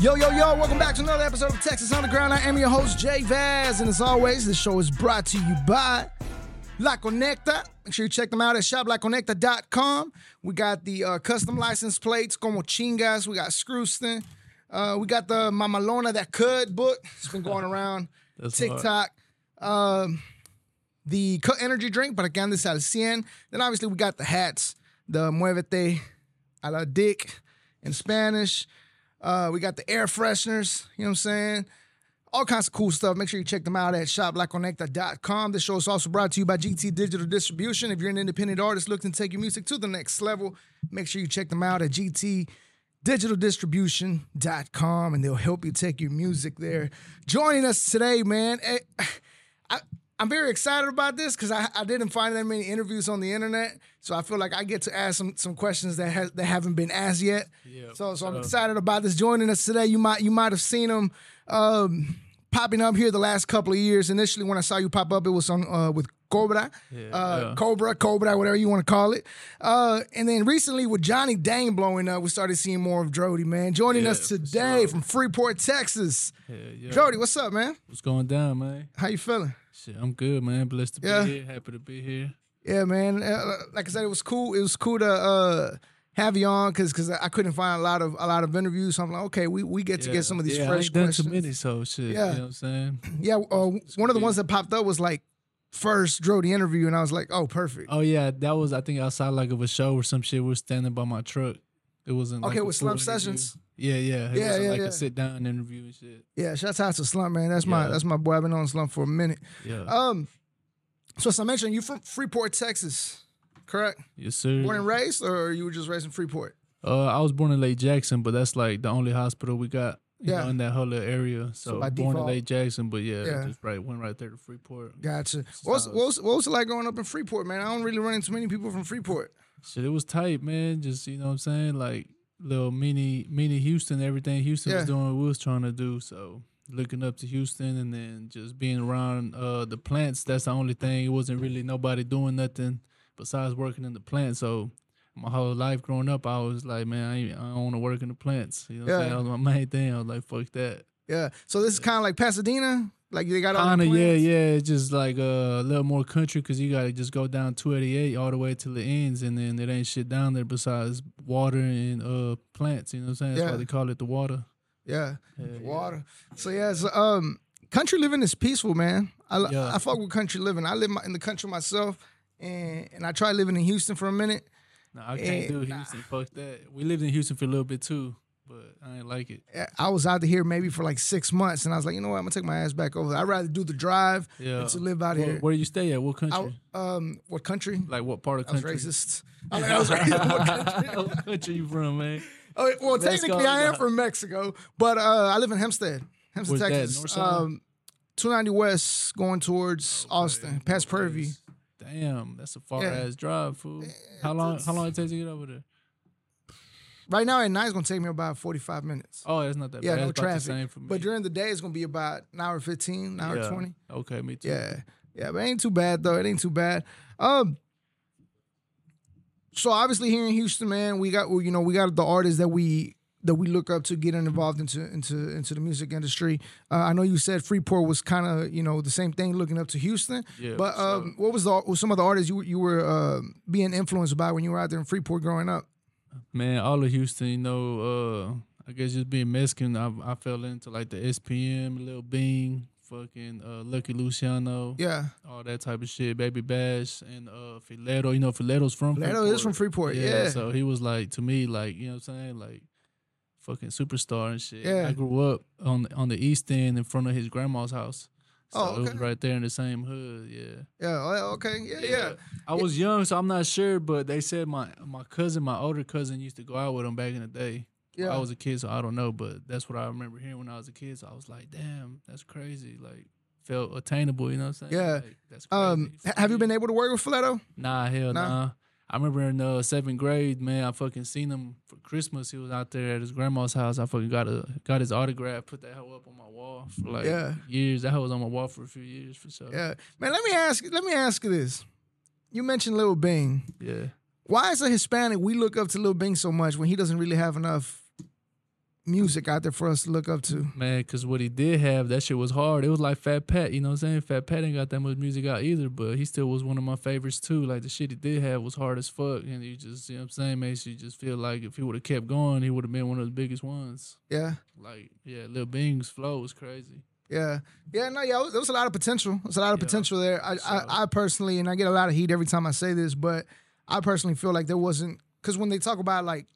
Yo, yo, yo, welcome back to another episode of Texas Underground. I am your host, Jay Vaz, and as always, this show is brought to you by La Conecta. Make sure you check them out at shoplaconecta.com. We got the uh, custom license plates, como chingas. We got Screwston. Uh, we got the Mamalona That Could book. It's been going around TikTok. Um, the Cut Energy drink, but again, this al 100. Then obviously we got the hats, the Muévete a la Dick in Spanish. Uh, we got the air fresheners, you know what I'm saying? All kinds of cool stuff. Make sure you check them out at shoplaconecta.com. This show is also brought to you by GT Digital Distribution. If you're an independent artist looking to take your music to the next level, make sure you check them out at gtdigitaldistribution.com and they'll help you take your music there. Joining us today, man. I'm very excited about this because I, I didn't find that many interviews on the internet, so I feel like I get to ask some some questions that has that haven't been asked yet. Yeah, so so I'm excited about this. Joining us today, you might you might have seen him um, popping up here the last couple of years. Initially, when I saw you pop up, it was on uh, with Cobra, Yeah, uh, yeah. Cobra, Cobra, whatever you want to call it. Uh, and then recently with Johnny Dang blowing up, we started seeing more of DRODi, man. Joining Yeah, us today from Freeport, Texas. Yeah, yeah. DRODi, what's up, man? what's going down, man? How you feeling? Shit, I'm good, man. Blessed to be here. Happy to be here. Yeah, man. Uh, like I said, it was cool. It was cool to uh, have you on because because I couldn't find a lot of a lot of interviews. So I'm like, okay, we, we get to get some of these yeah, I fresh ain't done questions. too many, so shit. Yeah. You know what I'm saying? Yeah, uh, one of the ones that popped up was like first DRODi interview, and I was like, oh, perfect. Oh yeah, that was I think outside like of a show or some shit. We were standing by my truck. It wasn't Okay, a with Slump interview. Sessions. Yeah, yeah. It Yeah, wasn't yeah, like yeah. a sit down interview and shit. Yeah, shouts out to Slump, man. That's my that's my boy. I've been on Slump for a minute. Yeah. Um, so as I mentioned, you from Freeport, Texas, correct? yes, sir. Born and raised, or you were just raised in Freeport? Uh, I was born in Lake Jackson, but that's like the only hospital we got. You Yeah. know, in that whole little area. So, by born default- in Lake Jackson, but yeah, Yeah. just right went right there to Freeport. Gotcha. What was, what was what was it like growing up in Freeport, man? I don't really run into many people from Freeport. Shit, it was tight, man. Just you know what I'm saying, like little mini mini Houston, everything Houston Yeah. was doing, we was trying to do. So looking up to Houston, and then just being around uh the plants. That's the only thing. It wasn't really nobody doing nothing besides working in the plant. So my whole life growing up, I was like, man, I, I don't want to work in the plants. You know, what I'm Yeah. saying? that was my main thing. I was like, fuck that. Yeah. So this is kind of like Pasadena. Like they got all Kind the of, yeah, yeah. It's just like uh, a little more country because you got to just go down 288 all the way till it ends, and then it ain't shit down there besides water and uh plants. You know what I'm saying? That's Yeah. why they call it the water. Yeah. Yeah, yeah. Water. So yeah, so, um, country living is peaceful, man. I Yeah. I fuck with country living. I live my, in the country myself, and and I tried living in Houston for a minute. No, I can't Eh, do Houston. Fuck that. We lived in Houston for a little bit too, but I ain't like it. I was out here maybe for like six months, and I was like, you know what, I'm gonna take my ass back over. I'd rather do the drive Yeah. than to live out Where, here. where do you stay at? What country? I, um, what country? like what part of I was country? racist. I, mean, I was racist. What country? what country you from, man? Oh, well, technically, I am from Mexico, but uh, I live in Hempstead, Hempstead, Where's that, Texas. north? Um, 290 West, going towards Austin, past Prairie View. Damn, that's a far Yeah. ass drive, fool. How long? How long it takes to get over there? Right now at night, it's gonna take me about 45 minutes. Oh, it's not that Yeah, bad. no It's the traffic. same for me. But during the day, it's gonna be about an hour 15, an hour Yeah. 20. Okay, me too. Yeah, yeah, but it ain't too bad though. It ain't too bad. Um, so obviously here in Houston, man, we got you know we got the artists that we that we look up to getting involved into into into the music industry. Uh, I know you said Freeport was kind of you know the same thing, looking up to Houston. Yeah, but for sure. um, what was the what was some of the artists you you were uh, being influenced by when you were out there in Freeport growing up? Man, all of Houston, you know, uh, I guess just being Mexican, I, I fell into like the SPM, Lil Bing, fucking uh, Lucky Luciano, Yeah, all that type of shit, Baby Bash, and uh, Fileto. You know, Fileto's from Leto is from Freeport. Yeah, So he was like, to me, like, you know what I'm saying? Like, fucking superstar and shit. Yeah. I grew up on on the East End in front of his grandma's house. So Oh, it was right there in the same hood, yeah. yeah, oh, okay, yeah, yeah. I was young, so I'm not sure, but they said my my cousin, my older cousin, used to go out with him back in the day. Yeah. I was a kid, so I don't know, but that's what I remember hearing when I was a kid. So I was like, damn, that's crazy. Like, felt attainable, you know what I'm saying? Yeah. Like, that's crazy. Um, have you been able to work with Fileto? Nah, hell Nah? nah. I remember in the seventh grade, man, I fucking seen him for Christmas. He was out there at his grandma's house. I fucking got a got his autograph, put that hoe up on my wall for like Yeah. years. That hoe was on my wall for a few years for sure. Yeah, man. Let me ask. Let me ask you this. You mentioned Lil Bing. Yeah. Why is a Hispanic we look up to Lil Bing so much when he doesn't really have enough music out there for us to look up to. Man, cause what he did have, that shit was hard. It was like Fat Pat, you know what I'm saying? Fat Pat ain't got that much music out either, but he still was one of my favorites too. Like the shit he did have was hard as fuck. And you just, you know what I'm saying, makes you just feel like if he would have kept going, he would have been one of the biggest ones. Yeah. Like, yeah, Lil Bing's flow was crazy. Yeah, yeah, no, yeah. There was a lot of potential. There's a lot of Yeah. potential there. I, So- I, I personally, and I get a lot of heat every time I say this, but I personally feel like there wasn't because when they talk about like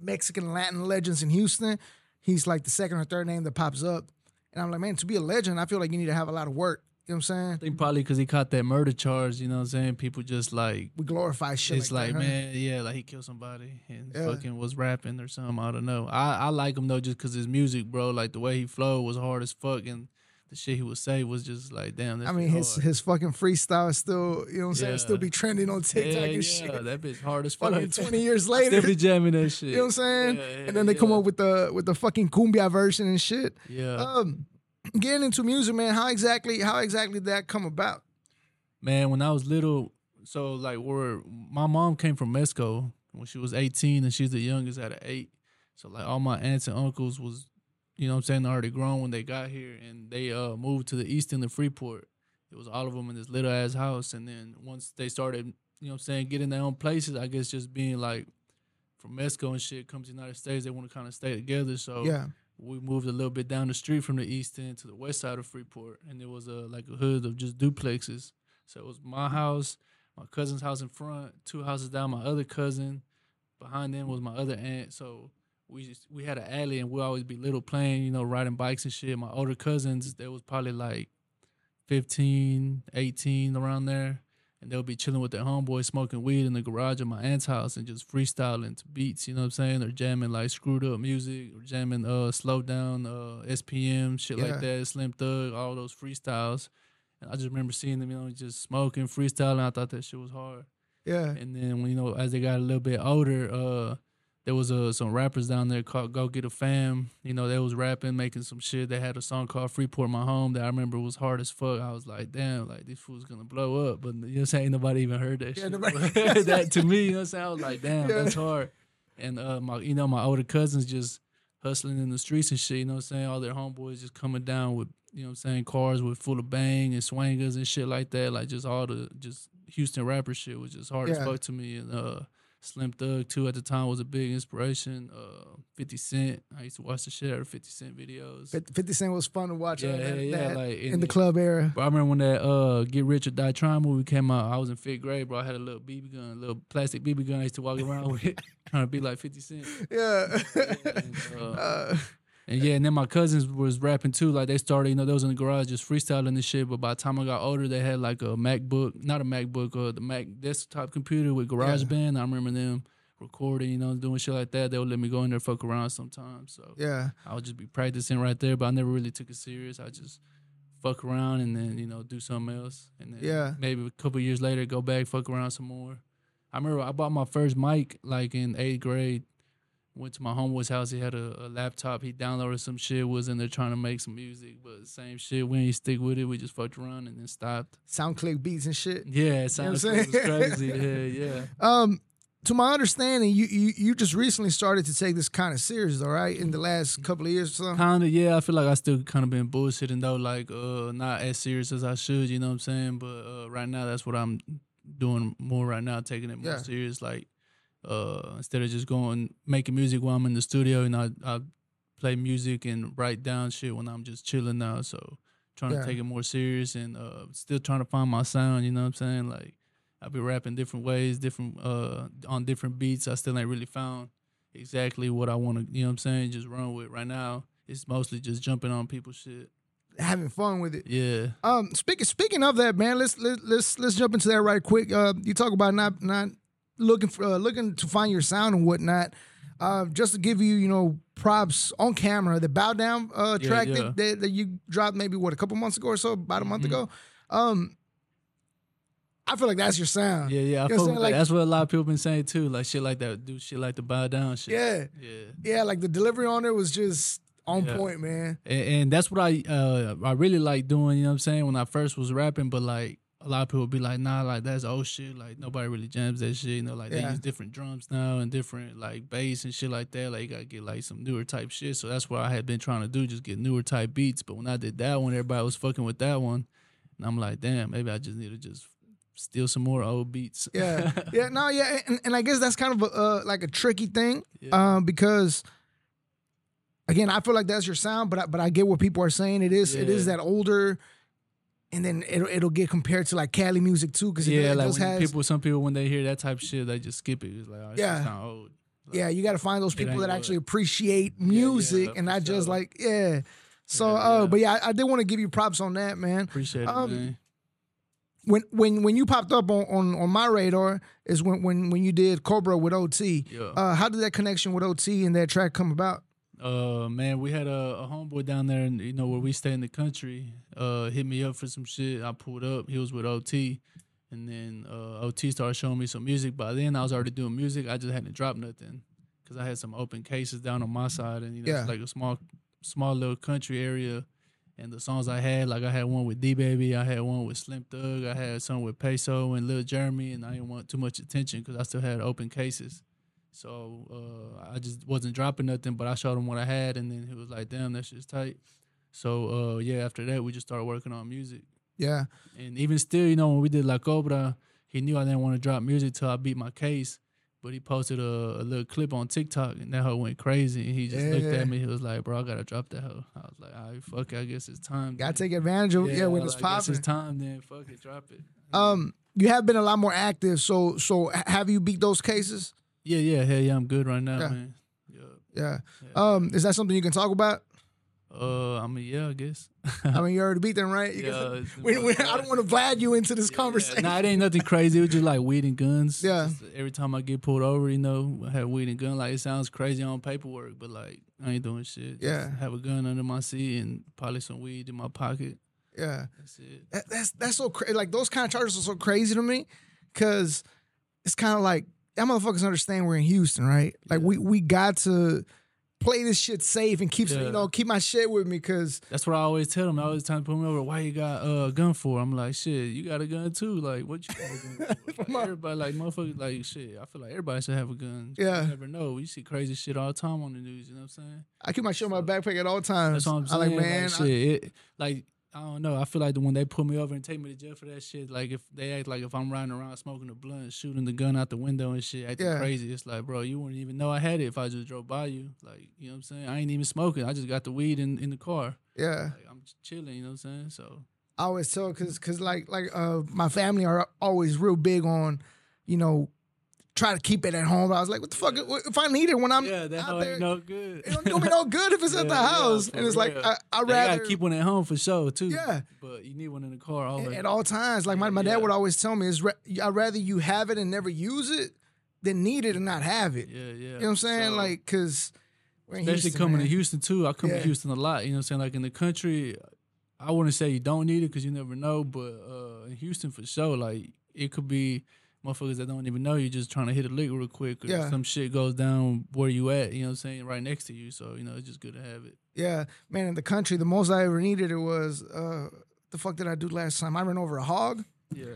Mexican Latin legends in Houston, he's like the second or third name that pops up, and I'm like, man, to be a legend, I feel like you need to have a lot of work. You know what I'm I saying? think probably because he caught that murder charge, you know what I'm saying? People just like, We glorify shit. it's like, like, that, huh? man, yeah, like he killed somebody and Yeah. fucking was rapping or something. I don't know. I, I like him though just because his music, bro. Like the way he flowed was hard as fuck, and the shit he would say was just like, damn. I mean, his hard. his fucking freestyle is still, you know what I'm saying? Yeah. Still be trending on TikTok yeah, and yeah, shit. that bitch hard as fuck. Fucking 20 years later. still be jamming that shit. You know what I'm saying? And then they come up with the with the fucking cumbia version and shit. Yeah, Um, getting into music, man. How exactly? How exactly did that come about? man. When I was little, so like, where my mom came from Mexico when she was 18, and she's the youngest out of eight. So like, all my aunts and uncles was, you know, what I'm saying, They already grown when they got here, and they uh moved to the east end of Freeport. It was all of them in this little ass house, and then once they started, you know, what I'm saying, getting their own places, I guess just being like from Mexico and shit, come to the United States, they want to kind of stay together. So Yeah, we moved a little bit down the street from the east end to the west side of Freeport, and there was a like a hood of just duplexes. So it was my house, my cousin's house in front, two houses down, my other cousin. Behind them was my other aunt. So we just, we had an alley, and we always be little playing, you know, riding bikes and shit. My older cousins, there was probably like 15, 18 around there. And they'll be chilling with their homeboys, smoking weed in the garage of my aunt's house and just freestyling to beats, you know what I'm saying? Or jamming like screwed up music, or jamming uh slow down, uh SPM, shit Yeah. like that, Slim Thug, all those freestyles. And I just remember seeing them, you know, just smoking, freestyling. I thought that shit was hard. yeah, And then when you know, as they got a little bit older, uh, there was uh, some rappers down there called Go Get a Fam. You know, they was rapping, making some shit. They had a song called Freeport My Home that I remember was hard as fuck. I was like, damn, like this fool's gonna blow up. But you know what I'm saying? Ain't nobody even heard that Yeah, shit. nobody- that to me, you know what I'm saying? I was like, damn, Yeah. that's hard. And uh my you know, my older cousins just hustling in the streets and shit, you know what I'm saying? All their homeboys just coming down with, you know what I'm saying, cars with full of bang and swangers and shit like that. Like just all the just Houston rapper shit was just hard as fuck to me. And uh Slim Thug too at the time was a big inspiration. Uh, Fifty Cent, I used to watch the shit out of Fifty Cent videos. Fifty Cent was fun to watch. uh, Yeah, that- yeah, that like, in in the the- club era. But I remember when that uh Get Rich or Die Trying movie came out. I was in fifth grade, bro. I had a little BB gun, a little plastic BB gun. I used to walk around with, trying to be like Fifty Cent. Yeah, And, uh, uh, and yeah, and then my cousins was rapping too. Like they started, you know, they was in the garage just freestyling and shit. But by the time I got older, they had like a MacBook, not a MacBook, or the Mac desktop computer with GarageBand. I remember them recording, you know, doing shit like that. They would let me go in there fuck around sometimes. So yeah, I would just be practicing right there, but I never really took it serious. I just fuck around and then you know do something else, and then Yeah. maybe a couple years later go back fuck around some more. I remember I bought my first mic like in eighth grade. Went to my homeboy's house. He had a, a laptop. He downloaded some shit. Was in there trying to make some music, but same shit. We ain't stick with it. We just fucked around and then stopped. SoundClick beats and shit. Yeah, sounded what I'm was crazy. Yeah, yeah. Um, to my understanding, you, you you just recently started to take this kind of serious, all right, in the last couple of years or so. Kinda, yeah. I feel like I still kind of been bullshitting though, like uh, not as serious as I should. You know what I'm saying? But uh, right now, that's what I'm doing more right now, taking it more Yeah. serious. Like uh, instead of just going making music while I'm in the studio, and I I play music and write down shit when I'm just chilling now. So trying Yeah. to take it more serious and uh, still trying to find my sound. You know what I'm saying? Like I be rapping different ways, different uh, on different beats. I still ain't really found exactly what I want to. You know what I'm saying? Just run with right now. It's mostly just jumping on people's shit. Having fun with it. Yeah. Um, speaking speaking of that, man, let's let, let's let's jump into that right quick. Uh, you talk about not not looking for uh, looking to find your sound and whatnot. Uh, just to give you, you know, props on camera, the bow down uh, Yeah, track yeah. That, that that you dropped maybe what a couple months ago or so, about a month Mhm. ago. Um, I feel like that's your sound. Yeah, yeah. I You know what I'm fuck saying? with Like- That's what a lot of people been saying too. Like shit like that. Do shit like the bow down shit. yeah, Yeah. yeah. Like the delivery on it was just on Yeah. point, man. and, and that's what I uh I really like doing. You know what I'm saying? When I first was rapping, but like a lot of people be like, nah, like that's old shit. Like nobody really jams that shit. You know, like Yeah. they use different drums now and different like bass and shit like that. Like you gotta get like some newer type shit. So that's what I had been trying to do, just get newer type beats. But when I did that one, everybody was fucking with that one, and I'm like, damn, maybe I just need to just steal some more old beats. Yeah, yeah, no, yeah, and, and I guess that's kind of a, uh, like a tricky thing, Yeah. um, because again, I feel like that's your sound, but I, but I get what people are saying. It is it is that older, and then it'll it'll get compared to like Cali music too, because yeah, it, it like has people, some people when they hear that type of shit, they just skip it. It's like, oh, Yeah. yeah, old. Like, yeah, you got to find those people that actually appreciate yeah, music and not just sure. like yeah. So, Yeah, uh, but yeah, I, I did want to give you props on that, man. appreciate it, Um, man. When when when you popped up on on, on my radar is when when when you did Cobra with OT. Yeah. Uh, how did that connection with OT and that track come about? Uh man, we had a, a homeboy down there, and you know where we stay in the country. Uh, hit me up for some shit. I pulled up. He was with OT, and then uh, OT started showing me some music. By then, I was already doing music. I just hadn't dropped nothing because I had some open cases down on my side, and you know Yeah. it's like a small, small little country area. And the songs I had, like I had one with D Baby, I had one with Slim Thug, I had some with Peso and Lil Jeremy, and I didn't want too much attention because I still had open cases. So uh, I just wasn't dropping nothing, but I showed him what I had, and then he was like, "Damn, that shit's tight." So uh, yeah, after that, we just started working on music, Yeah, and even still, you know, when we did La Cobra, he knew I didn't want to drop music till I beat my case, but he posted a, a little clip on TikTok, and that hoe went crazy, and he just looked at me, he was like, "Bro, I gotta drop that hoe." I was like, "All right, fuck it, I guess it's time." gotta then." take advantage of yeah, when I it's like, popping. It's time then. Fuck it, drop it. Um, you have been a lot more active. So so have you beat those cases? Yeah, yeah, hell yeah, I'm good right now, Yeah. man. Yeah. Yeah. Yeah. Um, is that something you can talk about? Uh, I mean, yeah, I guess. I mean, you already beat them, right? You Yeah, the we, we, I don't want to vlad you into this conversation. Nah, it ain't nothing crazy. It was just like weed and guns. Yeah. Just every time I get pulled over, you know, I have weed and gun. Like it sounds crazy on paperwork, but like I ain't doing shit. Just Yeah. have a gun under my seat and probably some weed in my pocket. yeah. That's it. That, that's that's so crazy. Like those kind of charges are so crazy to me, because it's kind of like that motherfuckers understand we're in Houston, right? Like Yeah. we we got to play this shit safe and keep Yeah. you know keep my shit with me, because That's what I always tell them. I always tell them, put me over. Why you got uh, a gun for? I'm like, shit, you got a gun too. Like, what you got a gun for? My- Like, everybody, like, motherfuckers, like, shit. I feel like everybody should have a gun. Yeah. You never know. You see crazy shit all the time on the news. You know what I'm saying? I keep my shit in my backpack at all times. That's what I'm I saying. like man. like, I- it, like I don't know. I feel like the when they pull me over and take me to jail for that shit, like if they act like if I'm riding around smoking a blunt, shooting the gun out the window and shit, acting Yeah. crazy, it's like, bro, you wouldn't even know I had it if I just drove by you. Like, you know what I'm saying? I ain't even smoking. I just got the weed in, in the car. yeah. Like, I'm just chilling. You know what I'm saying? So I always tell because because like like uh my family are always real big on you know try to keep it at home. I was like, what the fuck if I need it when I'm yeah, that out there? no good. it don't do me no good if it's at the Yeah, yeah, house. and it's like. I, I rather gotta keep one at home for sure too. Yeah. but you need one in the car always. at all times. Like my, Yeah, my dad would always tell me is I'd rather you have it and never use it than need it and not have it. yeah, yeah. You know what I'm saying? So- Like because especially coming to Houston too. I come Yeah. to Houston a lot. You know what I'm saying? Like in the country, I wouldn't say you don't need it because you never know. But uh, in Houston, for sure, like it could be motherfuckers that don't even know you just trying to hit a lick real quick. Or Yeah. some shit goes down where you at. You know what I'm saying? Right next to you. So you know it's just good to have it. Yeah, man. In the country, the most I ever needed it was uh the fuck did I do last time? I ran over a hog. Yeah.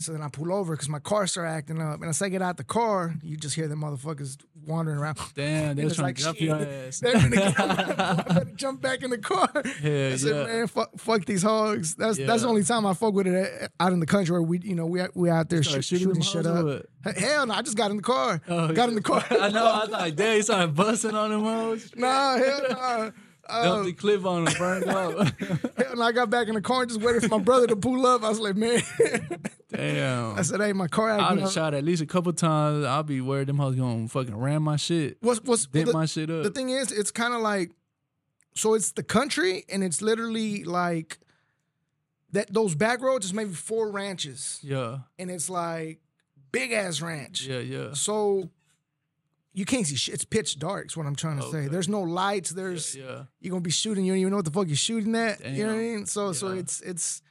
So then I pull over because my car started acting up. And as I get out the car, you just hear the motherfuckers wandering around. Damn, they was trying like, to jump your ass. They're gonna get- I better jump back in the car. Hell I said, yeah. man, fuck, fuck these hogs. That's that's the only time I fuck with it uh, out in the country where we, you know, we we out there shoot, shooting shit up. Hell no, I just got in the car. Oh, got in the car. I know. I was like, damn, he started busting on them hoes. nah, hell no. Uh, Dumped the clip on him, burned hell no, I got back in the car and just waited for my brother to pull up. I was like, man. Damn. I said, hey, my car I acting done up. shot at least a couple times. I'll be worried them hoes gonna fucking ram my shit, What's what's dip the, my shit up. the thing is, it's kind of like, so it's the country, and it's literally like that. Those back roads is maybe four ranches, yeah, and it's like big ass ranch. yeah, yeah. So you can't see shit. It's pitch dark. Is what I'm trying to say. There's no lights. There's yeah. you're gonna be shooting. You don't even know what the fuck you're shooting at. You know what I mean? So so it's it's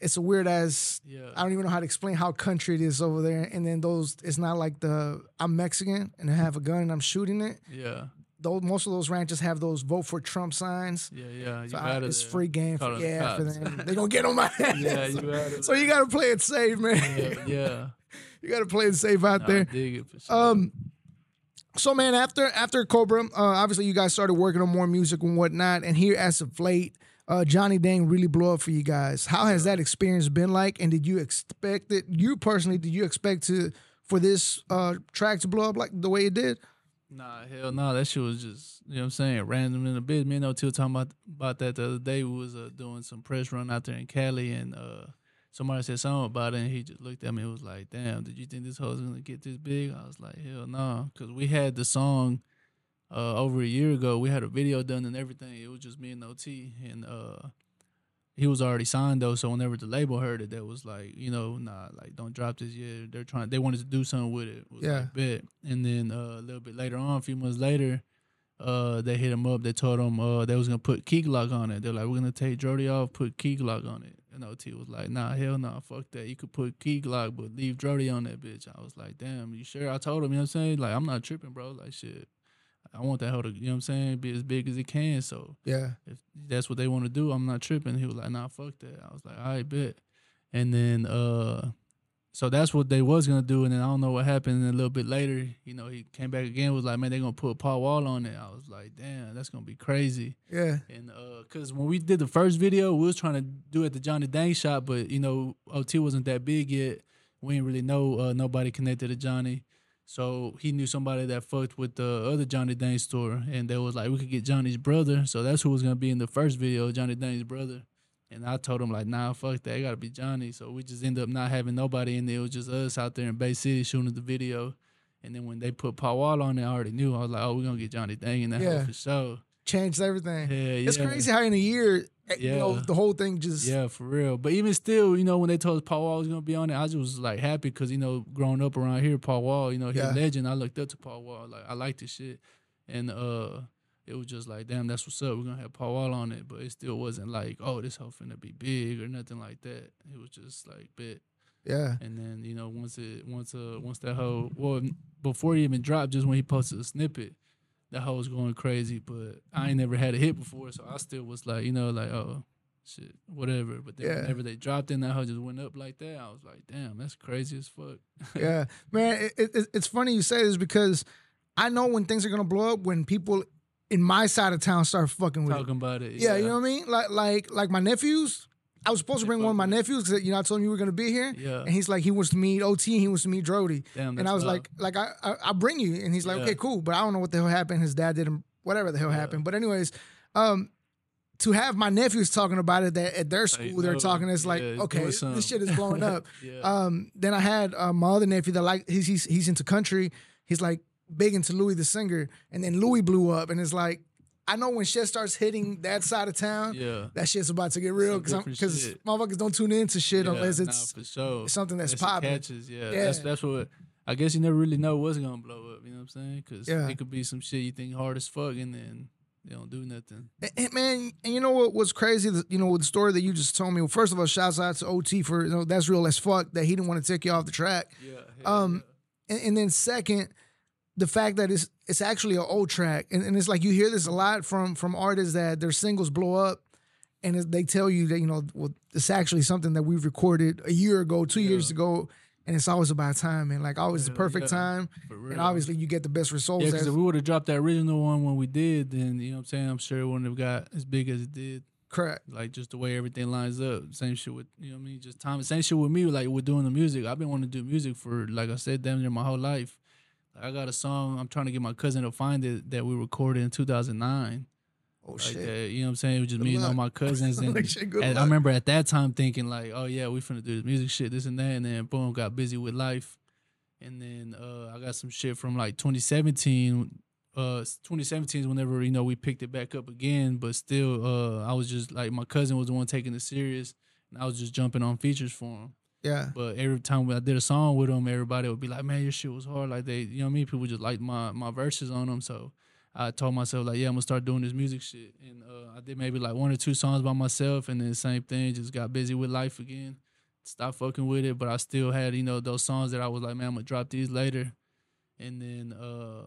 it's a weird ass. Yeah. I don't even know how to explain how country it is over there. And then those, it's not like the I'm Mexican and I have a gun and I'm shooting it. yeah. those most of those ranches have those vote for Trump signs. Yeah, yeah. You So I- it's free game for yeah for them. They gonna get on my ass. Yeah, you of so you gotta play it safe, man. Yeah, yeah. you gotta play it safe out I there. dig it for sure. Um, so man, after after Cobra, uh, obviously you guys started working on more music and whatnot, and here as of late, uh, Johnny Dang really blew up for you guys. How has that experience been like? And did you expect it? You personally, did you expect to for this uh, track to blow up like the way it did? Nah, hell no. That shit was just, you know what I'm saying, random in the bit. Me and OT were talking about, about that the other day. We was uh, doing some press run out there in Cali, and uh, somebody said something about it, and he just looked at me and was like, damn, did you think this hoe's going to get this big? I was like, hell no. Because we had the song uh, over a year ago. We had a video done and everything. It was just me and OT, and uh, he was already signed though. So whenever the label heard it, that was like, you know, nah, like don't drop this yet. They're trying. They wanted to do something with it. Was Yeah. Like, bet. And then uh, a little bit later on, a few months later, uh, they hit him up. They told him uh, they was gonna put Key Glock on it. They're like, we're gonna take DRODi off, put Key Glock on it. And OT was like, nah, hell no, fuck that. You could put Key Glock, but leave DRODi on that bitch. I was like, damn, you sure? I told him, you know what I'm saying? Like, I'm not tripping, bro. Like, shit. I want that hoe to, you know what I'm saying, be as big as it can. So Yeah, if that's what they want to do, I'm not tripping. He was like, nah, fuck that. I was like, all right, bet. And then, uh, so that's what they was gonna do. And then I don't know what happened. And a little bit later, you know, he came back again. Was like, man, they gonna put Paul Wall on it. I was like, damn, that's gonna be crazy. yeah, And uh, cause when we did the first video, we was trying to do it the Johnny Dang shot, but you know, OT wasn't that big yet. We didn't really know uh, nobody connected to Johnny. So he knew somebody that fucked with the other Johnny Dang store, and they was like, we could get Johnny's brother. So that's who was gonna be in the first video, Johnny Dang's brother. And I told him like, nah, fuck that, it gotta be Johnny. So we just ended up not having nobody in there. It was just us out there in Bay City shooting the video. And then when they put Paul Wall on it, I already knew. I was like, oh, we're gonna get Johnny Dang in that Yeah. for sure. changed everything. Yeah, yeah. It's crazy how in a year, eh, you know, Yeah. the whole thing just Yeah, for real. But even still, you know, when they told us Paul Wall was gonna be on it, I just was like happy because you know, growing up around here, Paul Wall, you know, he's Yeah. a legend. I looked up to Paul Wall. Like I like this shit, and uh, it was just like, damn, that's what's up. We're gonna have Paul Wall on it, but it still wasn't like, oh, this hoe finna be big or nothing like that. It was just like bit. yeah, And then you know, once it, once uh, once that hoe, well, before he even dropped, just when he posted a snippet. That hoe was going crazy, but I ain't never had a hit before, so I still was like, you know, like, oh, shit, whatever. But then Yeah. whenever they dropped in, that hoe just went up like that. I was like, damn, that's crazy as fuck. yeah, man. It, it, it's funny you say this because I know when things are gonna blow up when people in my side of town start fucking with it. Talking about it, Yeah, you know what I mean? Like like like my nephews. I was supposed to bring one of my nephews because you know I told him you were gonna be here, yeah, and he's like he wants to meet OT, and he wants to meet DRODi, damn. and I was love. like like I, I I'll bring you, and he's like Yeah. okay cool, but I don't know what the hell happened. His dad didn't whatever the hell Yeah. happened, but anyways, um. To have my nephews talking about it that at their school, they're talking. It's like, yeah, okay, this shit is blowing up. yeah, Um, then I had uh, my other nephew that like he's, he's he's into country. He's like big into Louis the singer, and then Louis blew up, and it's like I know when shit starts hitting that side of town, yeah. that shit's about to get real because motherfuckers don't tune into shit yeah, unless it's for sure. something that's Unless popping. Catches, yeah. Yeah. That's that's what. I guess you never really know what's gonna blow up. You know what I'm saying? Because Yeah. it could be some shit you think hard as fuck, and then they don't do nothing. And, and man, and you know what was crazy? You know, with the story that you just told me. Well, first of all, shouts out to OT for you know that's real as fuck that he didn't want to take you off the track. Yeah. Um, and, and then second, the fact that it's it's actually an old track, and, and it's like you hear this a lot from from artists that their singles blow up, and they tell you that you know well, it's actually something that we've recorded a year ago, two years ago, and it's always about time, and like always the perfect yeah. time, and obviously you get the best results. Yeah, because if we would have dropped that original one when we did, then you know what I'm saying, I'm sure it wouldn't have got as big as it did. correct. Like just the way everything lines up. Same shit with you know what I mean, just time. Same shit with me, like with doing the music. I've been wanting to do music for like I said, damn near my whole life. I got a song I'm trying to get my cousin to find it that we recorded in 2009. Oh Like shit. that, you know what I'm saying? It was just Good me and all my cousins and, Like, shit, and I remember at that time thinking like, oh yeah, we finna do this music shit, this and that, and then boom, got busy with life, and then uh, I got some shit from like 2017. Uh, 2017 is whenever you know we picked it back up again, but still, uh, I was just like my cousin was the one taking it serious, and I was just jumping on features for him. Yeah. But every time I did a song with them, everybody would be like, "Man, your shit was hard." Like they, you know what I mean? People just like my my verses on them. So I told myself like, "Yeah, I'm gonna start doing this music shit." And uh, I did maybe like one or two songs by myself, and then same thing. Just got busy with life again. Stopped fucking with it, but I still had you know those songs that I was like, "Man, I'm gonna drop these later." And then uh,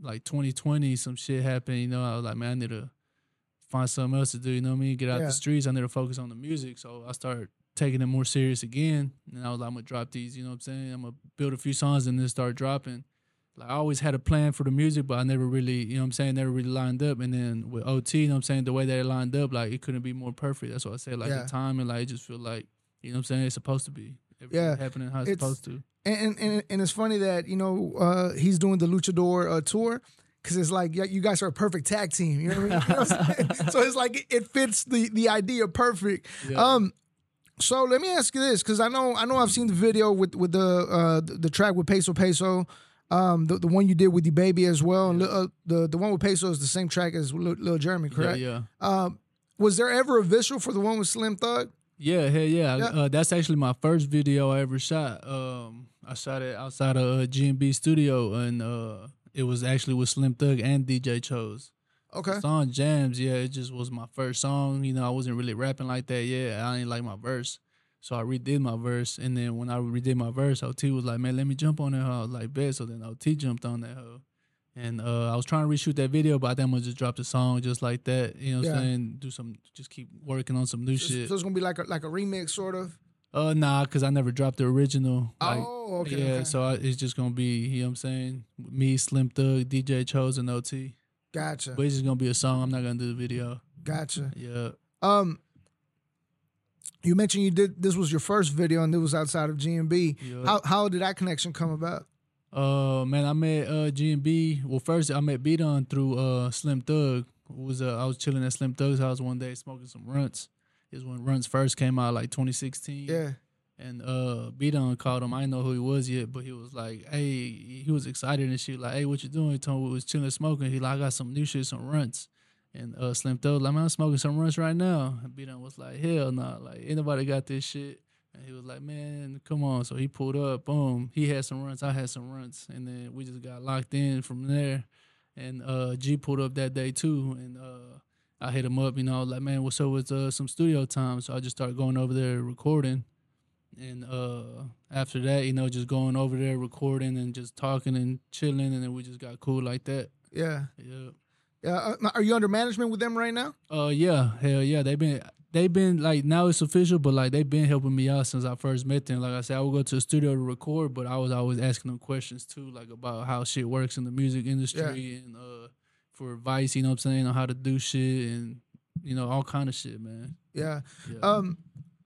like 2020, some shit happened. You know, I was like, man, I need to find something else to do. You know what I mean? Get out Yeah. the streets. I need to focus on the music. So I started taking it more serious again. And I was like, I'm gonna drop these. You know what I'm saying? I'm gonna build a few songs and then start dropping. Like I always had a plan for the music, but I never really, you know what I'm saying, never really lined up. And then with OT, you know what I'm saying, the way that it lined up, like it couldn't be more perfect. That's what I said. Like Yeah. the time and like it just feel like, you know what I'm saying, it's supposed to be. Everything Yeah. happening how it's, It's- supposed to. and and and it's funny that you know uh, he's doing the Luchador uh, tour because it's like you guys are a perfect tag team. You know what I mean? You know what I'm saying? so it's like it, it fits the the idea perfect. Yeah. Um, so let me ask you this because I know I know I've seen the video with with the uh the, the track with Peso Peso. Um, the, the one you did with the baby as well, and uh, the the one with Peso is the same track as Lil, Lil Jeremy, correct? Yeah, yeah. Um, was there ever a visual for the one with Slim Thug? Yeah, hell yeah. Yeah. Uh, that's actually my first video I ever shot. Um, I shot it outside of uh, G&B studio, and uh, it was actually with Slim Thug and DJ Chose. Okay, Song jams, yeah, it just was my first song. You know, I wasn't really rapping like that yet. I didn't like my verse. So I redid my verse. And then when I redid my verse, OT was like, man, let me jump on that hoe. I was like, bet. So then OT jumped on that hoe. And uh, I was trying to reshoot that video, but I think I'm gonna just drop the song just like that. You know what Yeah. I'm saying? Do some, just keep working on some new so, shit. so it's gonna be like a like a remix sort of. Uh, nah, cause I never dropped the original. Like, oh, okay. yeah, okay. so I, it's just gonna be, you know what I'm saying? Me, Slim Thug, DJ Chose, and OT. Gotcha, But it's just gonna be a song. I'm not gonna do the video. gotcha. Yeah. Um, you mentioned you did this was your first video and it was outside of GMB. yeah. How how did that connection come about? Uh, man, I met uh G and B. Well, first I met B Don through uh Slim Thug. It was uh, I was chilling at Slim Thug's house one day smoking some runts. Is when runts first came out, like 2016. Yeah, And uh, B called him. I didn't know who he was yet, but he was like, "Hey," he was excited and shit. Like, "Hey, what you doing?" He told me we was chilling smoking. He like, "I got some new shit, some runts." And uh, Slim Thug like, "Man, I'm smoking some runts right now." And B was like, "Hell no! Nah. Like, anybody got this shit?" And he was like, "Man, come on!" So he pulled up. Boom. He had some runs. I had some runs, and then we just got locked in from there. And uh, G pulled up that day too, and uh, I hit him up. You know, like, "Man, what's up with uh, some studio time?" So I just started going over there recording and uh after that you know just going over there recording and just talking and chilling and then we just got cool like that. Yeah, yeah. Yeah. Uh, are you under management with them right now? uh yeah. Hell yeah. They've been they've been like now it's official but like they've been helping me out since i first met them. Like i said i would go to the studio to record but i was always asking them questions too like about how shit works in the music industry and uh for advice you know what i'm saying on how to do shit and you know all kind of shit man. Yeah. yeah. Um,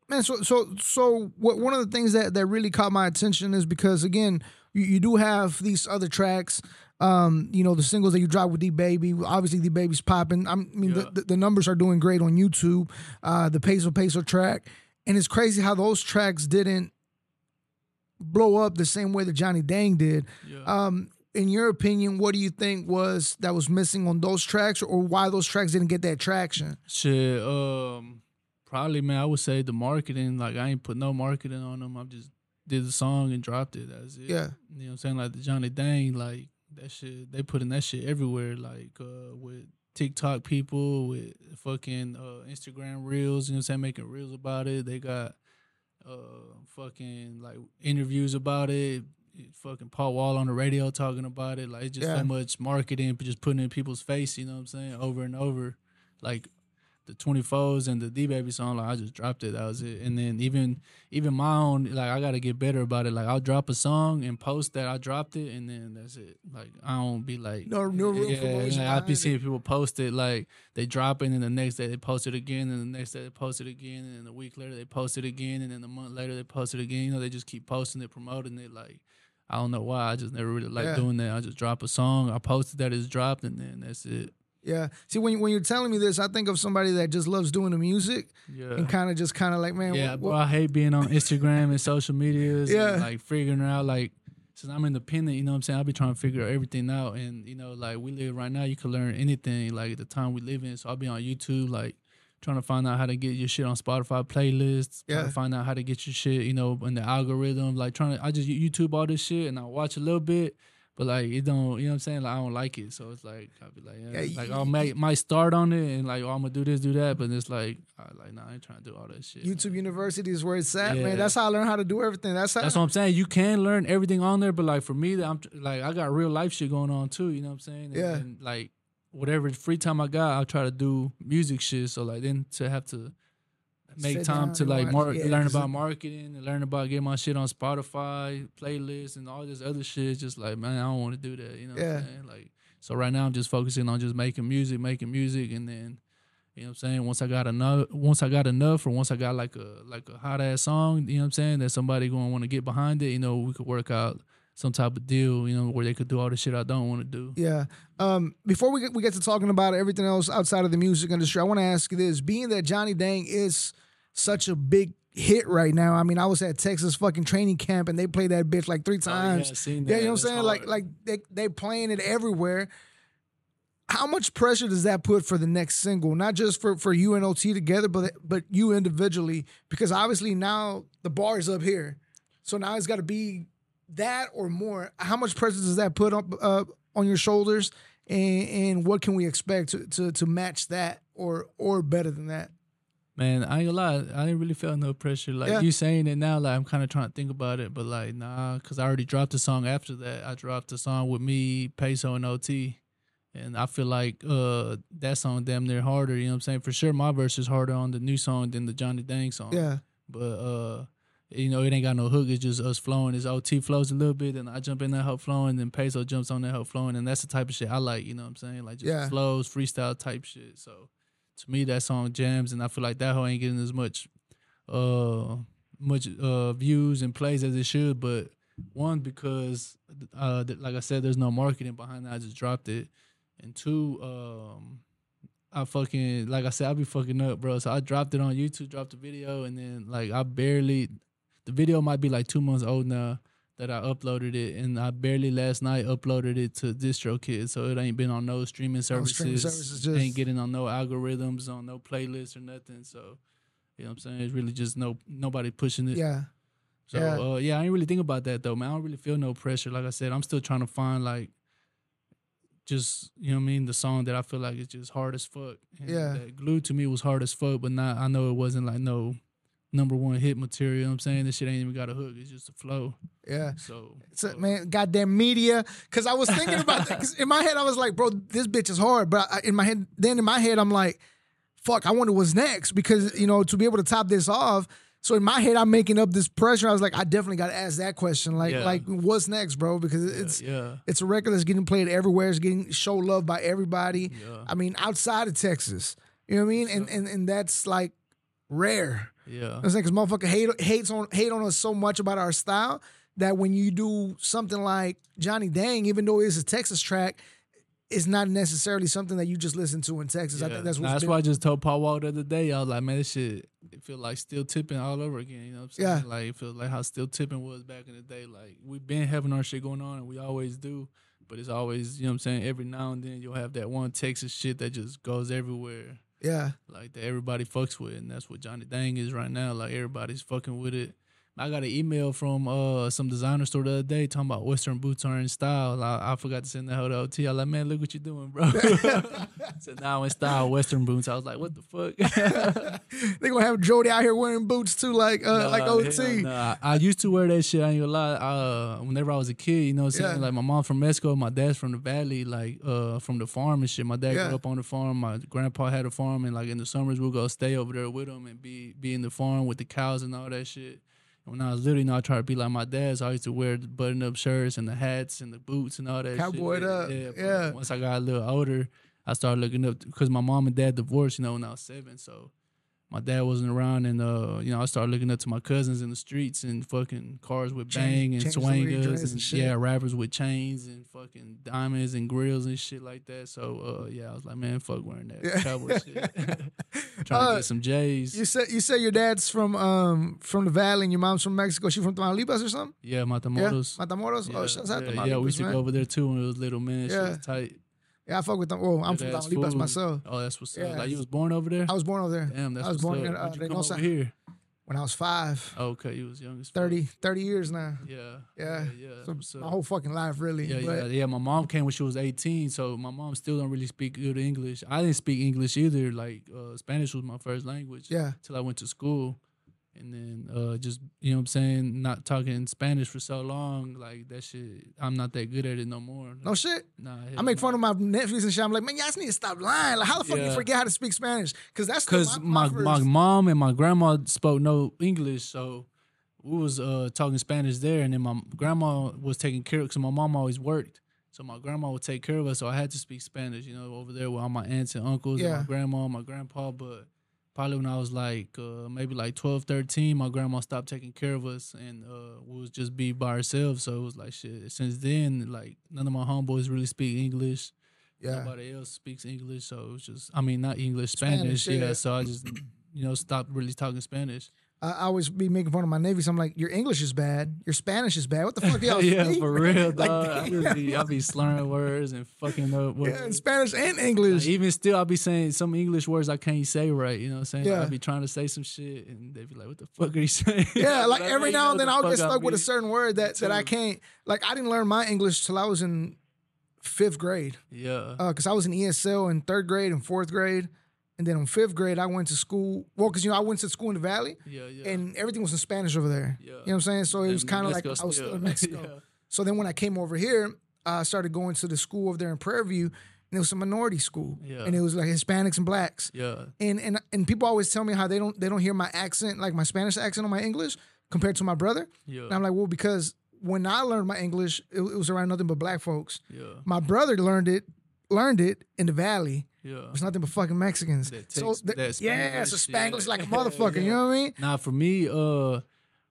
man, so so so what? One of the things that that really caught my attention is because again, you, you do have these other tracks. Um, you know the singles that you drop with the Baby. Obviously, the Baby's popping. I mean, Yeah. the, the, the numbers are doing great on YouTube. Uh, the Peso Peso track, and it's crazy how those tracks didn't blow up the same way that Johnny Dang did. yeah Um, in your opinion, what do you think was that was missing on those tracks, or why those tracks didn't get that traction? Shit, um, probably man. I would say the marketing. Like I ain't put no marketing on them. I just did the song and dropped it. That's it. Yeah. you know what I'm saying. Like the Johnny Dang, like that shit. They putting that shit everywhere. Like uh, with TikTok people, with fucking uh, Instagram reels. You know what I'm saying, making reels about it. They got uh, fucking like interviews about it. Fucking Paul Wall on the radio talking about it. Like it's just Yeah. so much marketing, just putting in people's face. You know what I'm saying, over and over. Like the 24s and the D Baby song, like I just dropped it. That was it. And then even even my own, like I gotta get better about it. Like I'll drop a song and post that I dropped it, and then that's it. Like I don't be like No- no real yeah, promotion like, I be seeing people post it like they drop it, and the next day they post it again, and the next day they post it again, and then a week later they post it again, and then a month later they post it again. You know, they just keep posting it, promoting it. Like I don't know why. I just never really like Yeah. doing that. I just drop a song, I post it that it's dropped, and then that's it. Yeah. See, when you, when you're telling me this, I think of somebody that just loves doing the music Yeah. and kind of just kind of like, man, Yeah, what, bro, I hate being on Instagram and social medias. Yeah. and, like figuring out like since I'm independent, you know what I'm saying. I'll be trying to figure everything out, and you know, like we live right now, you can learn anything. Like the time we live in, so I'll be on YouTube, like trying to find out how to get your shit on Spotify playlists. Trying Yeah. to find out how to get your shit, you know, in the algorithm. Like trying to, I just YouTube all this shit and I watch a little bit. But like it don't, you know what I'm saying? Like I don't like it, so it's like I'll be like, yeah, Yeah, like I'll make might start on it and like oh, I'm gonna do this, do that, but it's like I like nah, I ain't trying to do all that shit. YouTube University is where it's at, Yeah. man. That's how I learned how to do everything. That's how. That's what I'm saying. You can learn everything on there, but like for me, I'm like I got real life shit going on too. You know what I'm saying? And, Yeah. And like whatever free time I got, I'll try to do music shit. So like then to have to make Sit time to like mar- yeah, learn about marketing and learn about getting my shit on Spotify playlists and all this other shit. Just like man, I don't want to do that. You know what Yeah. I'm saying? Like so right now I'm just focusing on just making music, making music, and then. You know what I'm saying? Once I got enough, once I got enough, or once I got like a like a hot ass song, you know what I'm saying, that somebody gonna want to get behind it. You know, we could work out some type of deal. You know, where they could do all the shit I don't want to do. Yeah. Um, before we get, we get to talking about everything else outside of the music industry, I want to ask you this: being that Johnny Dang is such a big hit right now, I mean, I was at Texans fucking training camp and they played that bitch like three times. Oh, yeah, Yeah, you know what I'm saying? Like, hard. like they they playing it everywhere. How much pressure does that put for the next single? Not just for for you and OT together, but but you individually, because obviously now the bar is up here, so now it's got to be that or more. How much pressure does that put up uh, on your shoulders, and and what can we expect to to to match that or or better than that? Man, I ain't gonna lie, I didn't really feel no pressure. Like Yeah. you saying it now, like I'm kind of trying to think about it, but like nah, because I already dropped a song after that. I dropped a song with me, Peso, and OT, and I feel like uh that song damn near harder. You know what I'm saying? For sure, my verse is harder on the new song than the Johnny Dang song. Yeah, But uh, you know, it ain't got no hook. It's just us flowing. It's OT flows a little bit, and I jump in that help flowing, then Peso jumps on that help flowing, and that's the type of shit I like. You know what I'm saying? Like just Yeah. flows, freestyle type shit. So to me, that song jams, and I feel like that hoe ain't getting as much uh much uh views and plays as it should. But one because uh like I said, there's no marketing behind that. I just dropped it, and two um. I fucking like I said, I be fucking up, bro. So I dropped it on YouTube, dropped the video, and then like I barely the video might be like two months old now that I uploaded it, and I barely last night uploaded it to DistroKid, so it ain't been on no streaming No services, streaming services, just- ain't getting on no algorithms, on no playlists or nothing. So you know what I'm saying? It's really just no nobody pushing it. yeah, So yeah. uh, yeah, I ain't really think about that though, man. I don't really feel no pressure. Like I said, I'm still trying to find like just you know what I mean, the song that I feel like is just hard as fuck. And Yeah. That glued to me was hard as fuck, but not I know it wasn't like no number one hit material. You know I'm saying? This shit ain't even got a hook. It's just a flow. yeah. So So, man, goddamn media. Because I was thinking about that. Because in my head, I was like, bro, this bitch is hard. But I, in my head, then in my head, I'm like, fuck, I wonder what's next. Because you know, to be able to top this off. So in my head, I'm making up this pressure. I was like, I definitely got to ask that question. Like, Yeah. like what's next, bro? Because it's yeah. it's a record that's getting played everywhere. It's getting show love by everybody. Yeah. I mean, outside of Texas, you know what I mean? And and and that's like rare. Yeah. I'm saying because motherfucker hate hates on hate on us so much about our style that when you do something like Johnny Dang, even though it's a Texas track, it's not necessarily something that you just listen to in Texas. I think that's Nah, what's that's been- why I just told Paul Wall the other day. I was like, man, this shit it feel like still tipping all over again. You know what I'm saying? Yeah. Like it feels like how still tipping was back in the day. Like we've been having our shit going on and we always do. But it's always, you know what I'm saying, every now and then you'll have that one Texas shit that just goes everywhere. Yeah, Like that everybody fucks with. And that's what Johnny Dang is right now. Like everybody's fucking with it. I got an email from uh some designer store the other day talking about Western boots are in style. I, I forgot to send that to OT. I was like, man, look what you're doing, bro. Said now in style Western boots. I was like, what the fuck? they gonna have DRODi out here wearing boots too, like uh, like OT. nah. I, I used to wear that shit. I ain't gonna lie. Uh, whenever I was a kid, you know what I'm saying? Yeah. Like my mom from Mexico, my dad's from the valley, like uh from the farm and shit. My dad Yeah. grew up on the farm. My grandpa had a farm, and like in the summers we'll go stay over there with him and be be in the farm with the cows and all that shit. When I was little, you know, I to be like my dad. So I used to wear the button up shirts and the hats and the boots and all that Cowboyed shit. up, but yeah. Once I got a little older, I started looking up because my mom and dad divorced, you know, when I was seven. So my dad wasn't around, and uh, you know, I started looking up to my cousins in the streets and fucking cars with Chain- bang and chains with red swangers and, and shit. yeah, rappers with chains and fucking diamonds and grills and shit like that. So uh, yeah, I was like, man, fuck wearing that Yeah. cowboy shit. Trying Uh, to get some J's. You said you said your dad's from um from the valley and your mom's from Mexico. She from Tamaulipas or something? yeah, Yeah, Matamoros. Matamoros. Yeah, oh, shouts out yeah, yeah, we used to man. go over there too when it was little man. Shit Yeah. was tight. Yeah, I fuck with them. Well, I'm from Tamaulipas myself. Oh, that's what's Yeah. up. Like you was born over there. I was born over there. Damn, that's I was what's born up. in, uh, you come over here. when I was five. Okay, you was young as 30, 30 years now. Yeah. Yeah. Yeah. So my whole fucking life, really. Yeah, but yeah, yeah. My mom came when she was 18, so my mom still don't really speak good English. I didn't speak English either. Like uh, Spanish was my first language. yeah, Till I went to school, and then uh, just you know what I'm saying, not talking Spanish for so long, like that shit. I'm not that good at it no more. no shit. Nah, I make fun of my nephews and shit. I'm like, man, y'all just need to stop lying. Like, how the fuck you forget how to speak Spanish? Because that's because my, my my, my mom and my grandma spoke no English, so we was uh talking Spanish there, and then my grandma was taking care of because my mom always worked, so my grandma would take care of us, so I had to speak Spanish, you know, over there with all my aunts and uncles, and my grandma, and my grandpa, but. Probably when I was like uh, maybe like 12, 13, my grandma stopped taking care of us and uh, we was just be by ourselves. So it was like shit. Since then, like none of my homeboys really speak English. yeah, Nobody else speaks English, so it was just I mean not English, Spanish, Spanish, yeah. yeah. So I just you know stopped really talking Spanish. I, I always be making fun of my nephews. I'm like, your English is bad. Your Spanish is bad. What the fuck y'all yeah, speak? for real, Like, dog. I'll be, be slurring words and fucking up words. yeah, in Spanish and Like, English. even still, I'll be saying some English words I can't say right. You know what I'm saying? Yeah. I'll be trying to say some shit, and they be like, "What the fuck are you saying?" Yeah, like every now and then the I'll get stuck with a certain word that, that I can't. Like I didn't learn my English till I was in fifth grade. Yeah, uh, because I was in ESL in third grade and fourth grade, and then in fifth grade I went to school. Well, because you know I went to school in the Valley, yeah, yeah. and everything was in Spanish over there. Yeah. You know what I'm saying? So it was kind of like I was still in Mexico. Yeah. So then when I came over here, I started going to the school over there in Prairie View, and it was a minority school, Yeah. and it was like Hispanics and blacks. yeah, And and and people always tell me how they don't they don't hear my accent, like my Spanish accent on my English compared to my brother. yeah, And I'm like, well, because when I learned my English, it, it was around nothing but black folks. yeah, My brother learned it learned it in the valley. Yeah. It's nothing but fucking Mexicans. That so takes- th- that yeah, it's a Spanglish, Spanglish yeah. like a motherfucker. You know what I mean? Now for me, uh,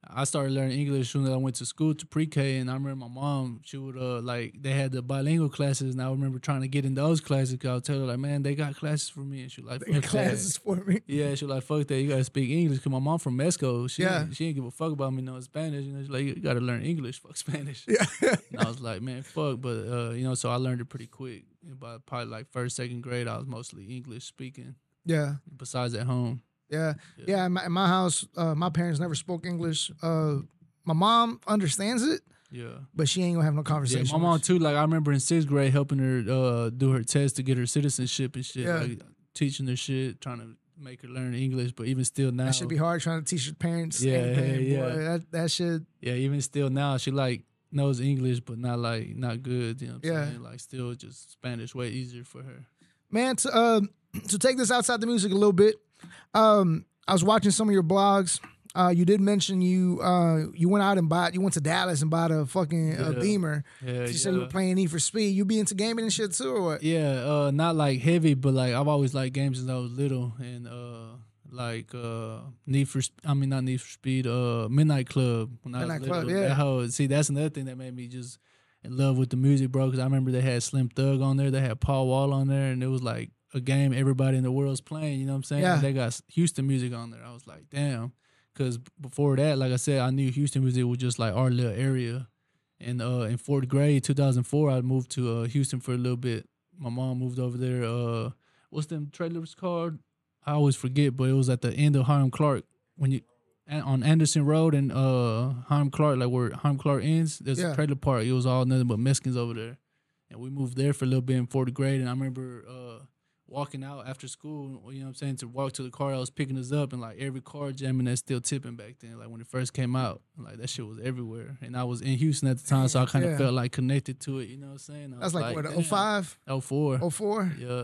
I started learning English soon as I went to school to pre-K, and I remember my mom, she would uh like they had the bilingual classes, and I remember trying to get in those classes. Cause I would tell her like, man, they got classes for me, and she like, They got that. classes for me. Yeah, she like fuck that. You gotta speak English. Cause my mom from Mexico. She Yeah. she didn't give a fuck about me knowing Spanish. You know, she's like you gotta learn English. Fuck Spanish. Yeah. And I was like, man, fuck. But uh, you know, so I learned it pretty quick. By probably like first, second grade, I was mostly English speaking. yeah. Besides at home. Yeah. Yeah. In my, my house, uh, my parents never spoke English. Uh, my mom understands it, Yeah. but she ain't gonna have no conversation. Yeah, my mom too. Like I remember in sixth grade helping her uh, do her test to get her citizenship and shit. Yeah. Like teaching her shit, trying to make her learn English. But even still now, That should be hard trying to teach your parents. Yeah, anything, yeah, boy. yeah. That that should. yeah, even still now, she like knows English, but not like not good. You know what I'm Yeah. saying? Like still just Spanish way easier for her. man to um to take this outside the music a little bit um i was watching some of your blogs uh you did mention you uh you went out and bought you went to dallas and bought a fucking Yeah. beamer Yeah, you said you were playing need for speed you be into gaming and shit too or what Yeah, uh, not like heavy, but like I've always liked games since I was little, and uh, like uh, Need for I mean not Need for Speed, uh, Midnight Club. When I Midnight was Club, little. yeah. That whole, see, that's another thing that made me just in love with the music, bro. Because I remember they had Slim Thug on there, they had Paul Wall on there, and it was like a game everybody in the world's playing. You know what I'm saying? Yeah. They got Houston music on there. I was like, damn. Because before that, like I said, I knew Houston music was just like our little area. And uh, in fourth grade, 2004, I moved to uh, Houston for a little bit. My mom moved over there. Uh, what's them trailers called? I always forget, but it was at the end of Hiram Clark when you on Anderson Road and uh Hiram Clark, like where Hiram Clark ends. There's Yeah. a trailer park. It was all nothing but Mexicans over there, and we moved there for a little bit in fourth grade. And I remember uh walking out after school. You know what I'm saying? To walk to the car, I was picking us up, and like every car jamming that's still tipping back then. Like when it first came out, like that shit was everywhere. And I was in Houston at the time, so I kind of Yeah. felt like connected to it. You know what I'm saying? I that's was like, what damn. 05 04. 04 Yeah,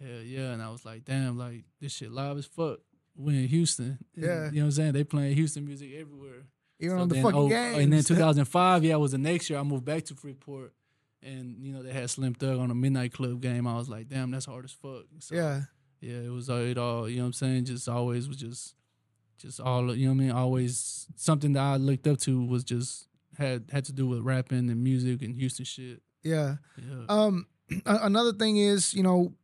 yeah, yeah. And I was like, damn, like this shit live as fuck. We in Houston. And, Yeah. you know what I'm saying? They playing Houston music everywhere. even So on the then, fucking oh, games And then 2005, yeah, was the next year I moved back to Freeport, and you know they had Slim Thug on a Midnight Club game. I was like, damn, that's hard as fuck. So, yeah yeah, it was it all. You know what I'm saying? Just always was just, just all. You know what I mean? Always something that I looked up to was just had had to do with rapping and music and Houston shit. yeah Yeah. Um, another thing is, you know,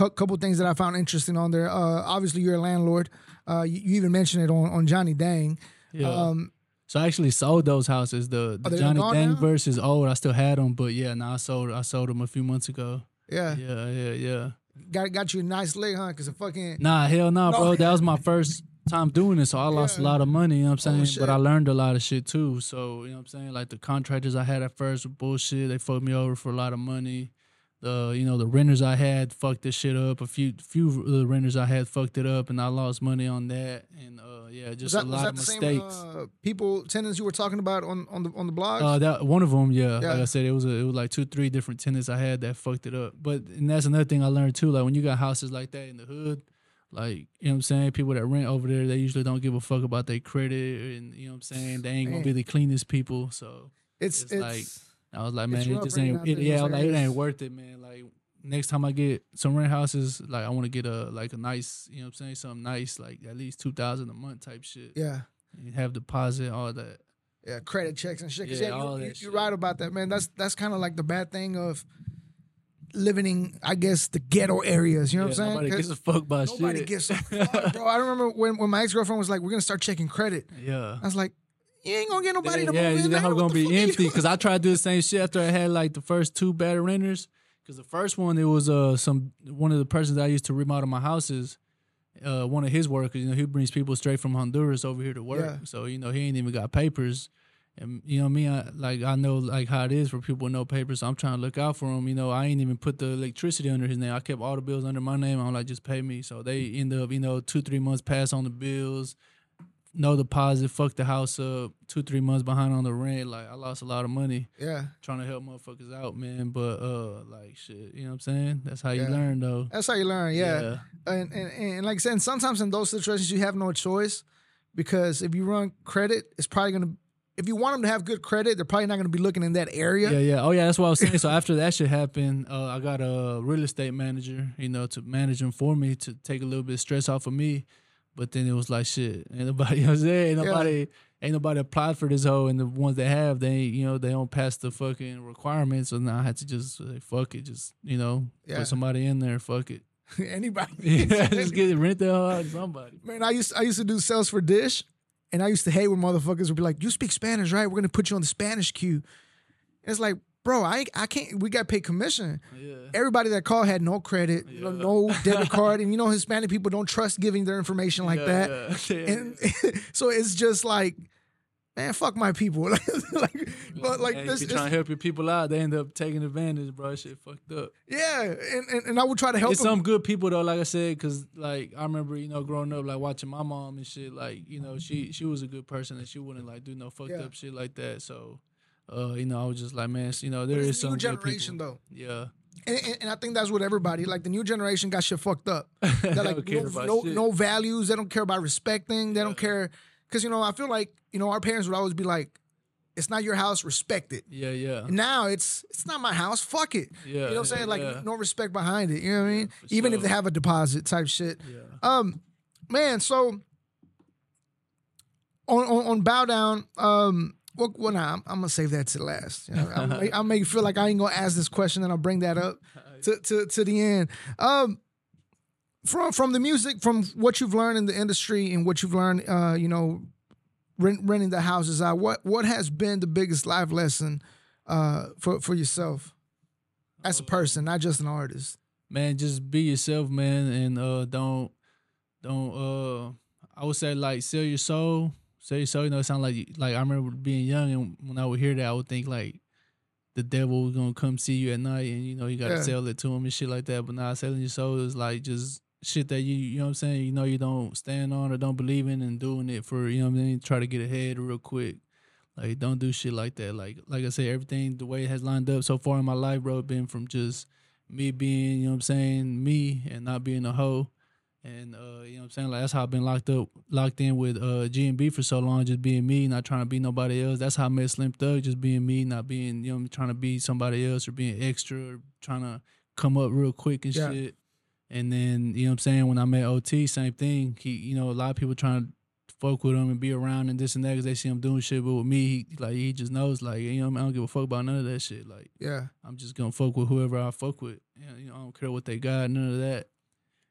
a couple things that I found interesting on there. Uh, obviously, you're a landlord. Uh, you, you even mentioned it on on Johnny Dang. yeah. Um, So I actually sold those houses. The, the oh, they're Johnny Dang versus old. I still had them, but yeah, now I sold. I sold them a few months ago. yeah, Yeah, yeah, yeah. got got you a nice leg, huh? Because a fucking Nah, hell nah, No. bro. That was my first time doing it, so I lost a lot of money. You know what I'm Oh, saying? but I learned a lot of shit too. So you know what I'm saying? Like the contractors I had at first were bullshit. They fucked me over for a lot of money. The you know the renters I had fucked this shit up. A few few of the renters I had fucked it up, and I lost money on that. And uh, yeah, just that, a lot of the same mistakes. uh, people tenants you were talking about on on the on the blog? Uh, that one of them, yeah. Yeah. Like I said, it was a, it was like two, three different tenants I had that fucked it up. But and that's another thing I learned too. Like when you got houses like that in the hood, like you know what I'm saying, people that rent over there, they usually don't give a fuck about their credit, and you know what I'm saying, they ain't gonna be the cleanest people. So it's it's it's, like- I was like, man, it just ain't. It, yeah, I those was like it ain't worth it, man. Like next time I get some rent houses, like I want to get a like a nice, you know what I'm saying, something nice, like at least two thousand a month type shit. yeah. And have deposit, all that. Yeah, credit checks and shit. Yeah, Yeah, all you, that shit. you're right about that, man. That's that's kind of like the bad thing of living in, I guess, the ghetto areas. You know Yeah, what I'm saying? Nobody gives a fuck about Nobody shit. gives a fuck, bro. I remember when, when my ex girlfriend was like, "We're gonna start checking credit." Yeah. I was like, "You ain't gonna get nobody yeah, to yeah, move in." that hoe gonna be fuck are you empty. Cause I tried to do the same shit after I had like the first two bad renters. Cause the first one, it was uh some one of the persons I used to remodel my houses. Uh, one of his workers, you know, he brings people straight from Honduras over here to work. Yeah. So you know, he ain't even got papers. And you know me, I, like I know like how it is for people with no papers. So I'm trying to look out for him. You know, I ain't even put the electricity under his name. I kept all the bills under my name. I'm like, just pay me. So they end up, you know, two three months pass on the bills no deposit, fuck the house up, two, three months behind on the rent. Like I lost a lot of money Yeah, trying to help motherfuckers out, man. But uh like shit, you know what I'm saying? That's how you Yeah. learn though. that's how you learn. Yeah, And, and and like I said, sometimes in those situations you have no choice because if you run credit, it's probably gonna. If you want them to have good credit, they're probably not gonna be looking in that area. Yeah, yeah. Oh yeah, that's what I was saying. So after that shit happened, uh, I got a real estate manager, you know, to manage them for me to take a little bit of stress off of me. But then it was like shit. Ain't nobody you know what I'm saying? Ain't Yeah. nobody ain't nobody applied for this hoe and the ones that have, they you know, they don't pass the fucking requirements. So now I had to just say, fuck it, just, you know, Yeah. put somebody in there, fuck it. Anybody. Yeah, just get it, rent the hell out of somebody. Man, I used I used to do sales for Dish, and I used to hate when motherfuckers would be like, "You speak Spanish, right? We're gonna put you on the Spanish queue." And it's like, bro, I I can't. We got paid commission. Yeah. Everybody that called had no credit, no, Yeah. no debit card, and you know Hispanic people don't trust giving their information like Yeah, that. And so it's just like, man, fuck my people. like, but like Hey, this, if is, you trying to help your people out, they end up taking advantage, bro. Shit fucked up. yeah, and, and and I would try to help it's them. some good people though, like I said, because like I remember, you know, growing up, like watching my mom and shit. Like, you know, she she was a good person and she wouldn't like do no fucked up shit like that. So, uh, you know, I was just like, man, you know, there is some new generation though. Yeah, And, and, and I think that's what everybody like. The new generation got shit fucked up. They're They like don't care no, about no, shit. no values. They don't care about respecting. They don't care because you know I feel like you know our parents would always be like, "It's not your house, respect it." yeah, yeah, And now it's it's not my house, fuck it. yeah. You know what I'm saying? Like yeah, no respect behind it. You know what I mean? Even if they have a deposit type shit. yeah. Um, man. So on on, on bow down. Um. Well, well nah, I'm, I'm gonna save that to last. You know, I'll, make, I'll make you feel like I ain't gonna ask this question, and I'll bring that up to, to, to the end. Um, from from the music, from what you've learned in the industry and what you've learned, uh, you know, rent, renting the houses out. What what has been the biggest life lesson, uh, for for yourself, as a person, not just an artist? man, just be yourself, man, and uh, don't don't uh, I would say like sell your soul, your soul. You know, it sound like like I remember being young, and when I would hear that, I would think like the devil was gonna come see you at night, and you know you gotta Yeah. sell it to him and shit like that. But now selling your soul is like just shit that you you know what I'm saying. You know you don't stand on or don't believe in, and doing it for you know what I mean. Try to get ahead real quick. Like don't do shit like that. Like like I said, everything the way it has lined up so far in my life, bro, been from just me being, you know what I'm saying, me and not being a hoe. And uh, you know what I'm saying? Like that's how I've been locked up, locked in with uh G and B for so long, just being me, not trying to be nobody else. That's how I met Slim Thug, just being me, not being, you know, trying to be somebody else or being extra or trying to come up real quick and Yeah. shit. And then, you know what I'm saying, when I met OT, same thing. He, you know, a lot of people trying to fuck with him and be around and this and that because they see him doing shit. But with me, he, like he just knows, like, you know, I don't give a fuck about none of that shit. Like, Yeah, I'm just gonna fuck with whoever I fuck with. You know, you know, I don't care what they got, none of that.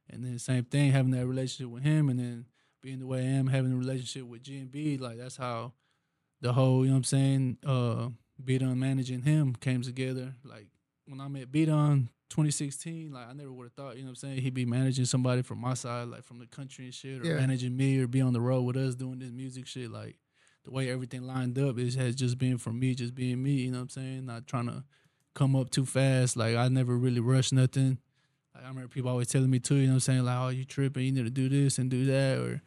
And then same thing, having that relationship with him, and then being the way I am, having a relationship with G and B, like that's how the whole, you know what I'm saying, uh, Beat on managing him came together. Like when I met Beat on, 2016, like I never would have thought, you know what I'm saying, he'd be managing somebody from my side, like from the country and shit, or Yeah. managing me or be on the road with us doing this music shit. Like the way everything lined up, it has just been for me just being me, you know what I'm saying? Not trying to come up too fast. Like I never really rushed nothing. Like I remember people always telling me too, you know what I'm saying, like, oh, you tripping, you need to do this and do that, or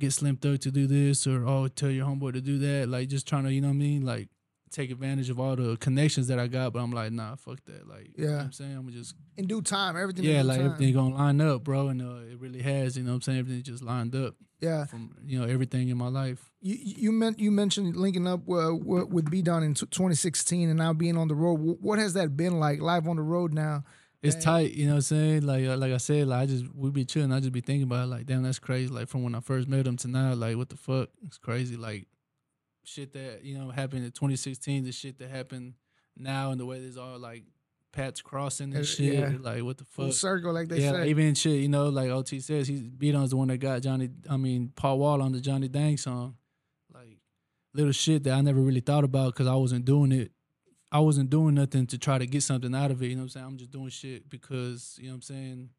get Slim Thug to do this, or oh, tell your homeboy to do that. Like just trying to, you know what I mean? Like take advantage of all the connections that I got, but I'm like, nah, fuck that. Like, you know what Yeah. I'm saying? I'm just In due time, everything. yeah, like time. everything gonna line up, bro, and uh, it really has. You know what I'm saying? Everything just lined up Yeah. from you know everything in my life. You you meant you mentioned linking up uh, with B Down in t- 2016 and now being on the road. What has that been like live on the road now? It's tight, you know what I'm saying? Like uh, like I said, like I just we be chilling. I just be thinking about it, like, damn, that's crazy. Like from when I first met him to now, like what the fuck? It's crazy. Like shit that you know happened in 2016, the shit that happened now, and the way there's all like paths crossing Uh, and shit. yeah. Like what the Full fuck? circle, like they yeah, say. like, even shit, you know, like OT says, he's beat on's the one that got Johnny. I mean, Paul Wall on the Johnny Dang song, like little shit that I never really thought about because I wasn't doing it. I wasn't doing nothing to try to get something out of it. You know what I'm saying? I'm just doing shit because you know what I'm saying.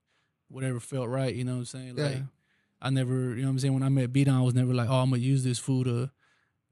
Whatever felt right. You know what I'm saying? Yeah. Like I never, you know what I'm saying. When I met Beat I was never like, oh, I'm gonna use this food to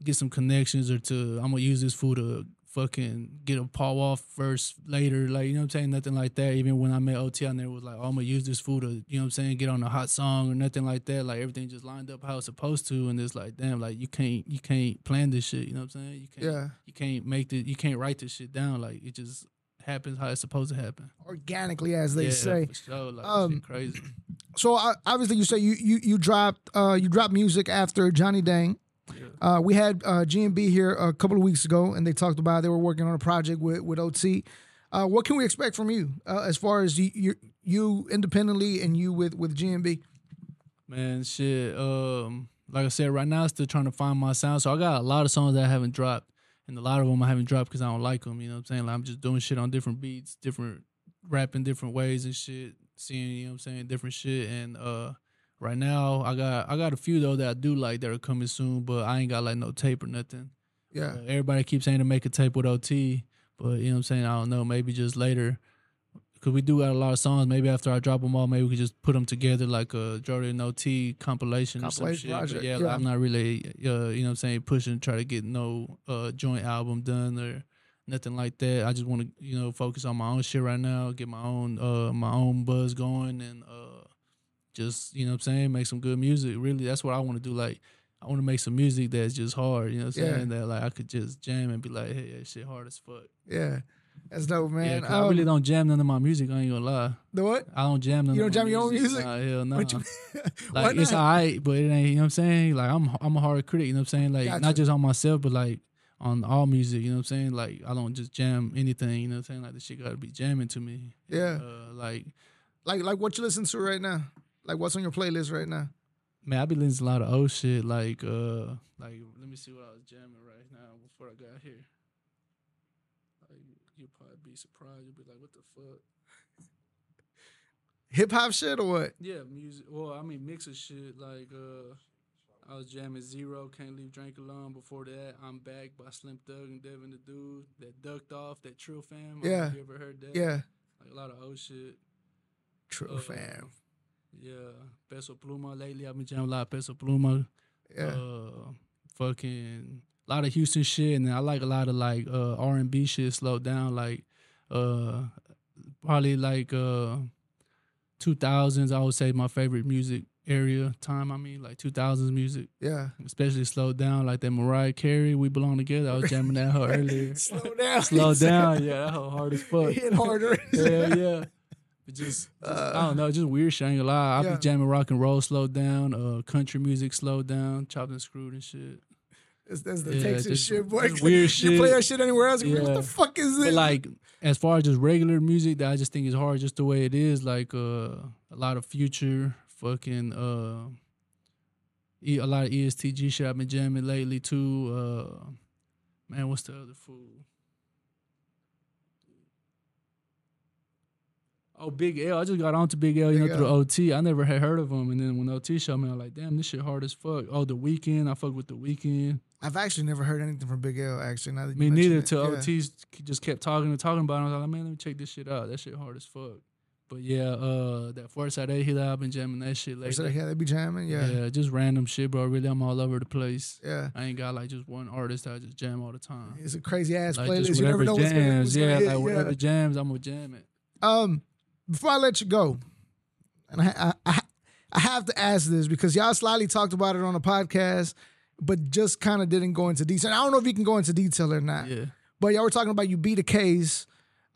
get some connections or to I'm gonna use this food to fucking get a paw off first later. Like, you know what I'm saying? Nothing like that. Even when I met OT, I never was like, oh, I'm gonna use this food to, you know what I'm saying, get on a hot song or nothing like that. Like everything just lined up how it's supposed to. And it's like, damn, like you can't you can't plan this shit, you know what I'm saying? You can't yeah, you can't make the you can't write this shit down. Like it just happens how it's supposed to happen. organically, as they yeah, say. For sure. Like Um, crazy. So obviously, you say you you you dropped uh you dropped music after Johnny Dang. Uh, we had uh, G&B here a couple of weeks ago, and they talked about they were working on a project with with OT. Uh, what can we expect from you uh, as far as you, you you independently and you with with G&B? Man, shit. Um, like I said, right now, I'm still trying to find my sound. So I got a lot of songs that I haven't dropped, and a lot of them I haven't dropped because I don't like them. You know what I'm saying? Like I'm just doing shit on different beats, different rapping different ways and shit, seeing you know what I'm saying, different shit. And uh, right now, I got I got a few though that I do like that are coming soon, but I ain't got like no tape or nothing. Yeah, Uh, everybody keeps saying to make a tape with OT, but you know what I'm saying? I don't know. Maybe just later. Cause we do got a lot of songs. Maybe after I drop them all, maybe we could just put them together like a Jordan OT compilation, or some Compilation shit. But project, yeah, yeah. like, I'm not really, uh, you know what I'm saying, pushing to try to get no uh, joint album done or nothing like that. I just want to, you know, focus on my own shit right now, get my own, uh, my own buzz going, and uh, just, you know what I'm saying, make some good music. Really, that's what I want to do. Like, I want to make some music that's just hard. You know what I'm Yeah. saying? That like I could just jam and be like, hey, that shit hard as fuck. yeah, that's dope, man. Yeah. 'cause I really Um, don't jam none of my music. I ain't gonna lie. the what? I don't jam none. You don't jam your own music? Nah, hell no. Why Like it's alright, but it ain't. You know what I'm saying? Like I'm, I'm a hard critic. You know what I'm saying? Like Gotcha. not just on myself, but like on all music. You know what I'm saying? Like I don't just jam anything. You know what I'm saying? Like the shit got to be jamming to me. Yeah. Uh, like like like what you listen to right now? Like what's on your playlist right now? man, I be listening to a lot of old shit. Like uh, like let me see what I was jamming right now before I got here. Like you'll probably be surprised. You'll be like, what the fuck? Hip hop shit or what? Yeah, music. Well, I mean, mix of shit. Like, uh, I was jamming Z-Ro, Can't Leave Drink Alone. Before that, I'm Back by Slim Thug and Devin the Dude. That Ducked Off, that Trill Fam. I Yeah. You ever heard that? Yeah, Like a lot of old shit. true Uh, fam. Yeah. Peso Pluma lately. I've been jamming a lot of Peso Pluma. Yeah, Uh, fucking a lot of Houston shit. And then I like a lot of like uh, R&B shit slowed down. Like, uh, probably like uh, 2000s, I would say my favorite music area time. I mean, like 2000s music, yeah. especially slowed down. Like that Mariah Carey, We Belong Together. I was jamming that her earlier. Slow down. Slow down. Yeah, that hoe hard as fuck. Hit harder. yeah, yeah. But just, just I don't know, just weird shit. I ain't gonna lie. I Yeah. be jamming rock and roll slowed down, uh, country music slowed down, chopped and screwed and shit. That's, that's the Yeah, Texas just- shit, boy. weird You shit. play that shit anywhere else? you're What the fuck is this? But like, as far as just regular music, that I just think is hard, just the way it is. Like, uh, a lot of future, fucking, uh, a lot of ESTG shit I've been jamming lately too. Uh, man, what's the other fool? Oh, Big L. I just got onto Big L, you Big know, through L. OT. I never had heard of him, and then when OT showed me, I was like, damn, this shit hard as fuck. Oh, the Weeknd. I fuck with the Weeknd. I've actually never heard anything from Big L. Actually, now that Me neither. it. Till Yeah. OT just kept talking and talking about it. I was like, man, let me check this shit out. That shit hard as fuck. But yeah, uh, that first side hit, I've been jamming that shit lately. yeah, they be jamming. Yeah, yeah, just random shit, bro. Really, I'm all over the place. yeah. I ain't got like just one artist that I just jam all the time. It's a crazy ass Like playlist. just You never whatever know what's gonna, what's jams, gonna yeah, hit. like whatever jams, I'm gonna jam it. Um, before I let you go, and I, I, I, I have to ask this because y'all slightly talked about it on the podcast, but just kind of didn't go into detail. I don't know if you can go into detail or not. Yeah. But y'all were talking about you beat a case.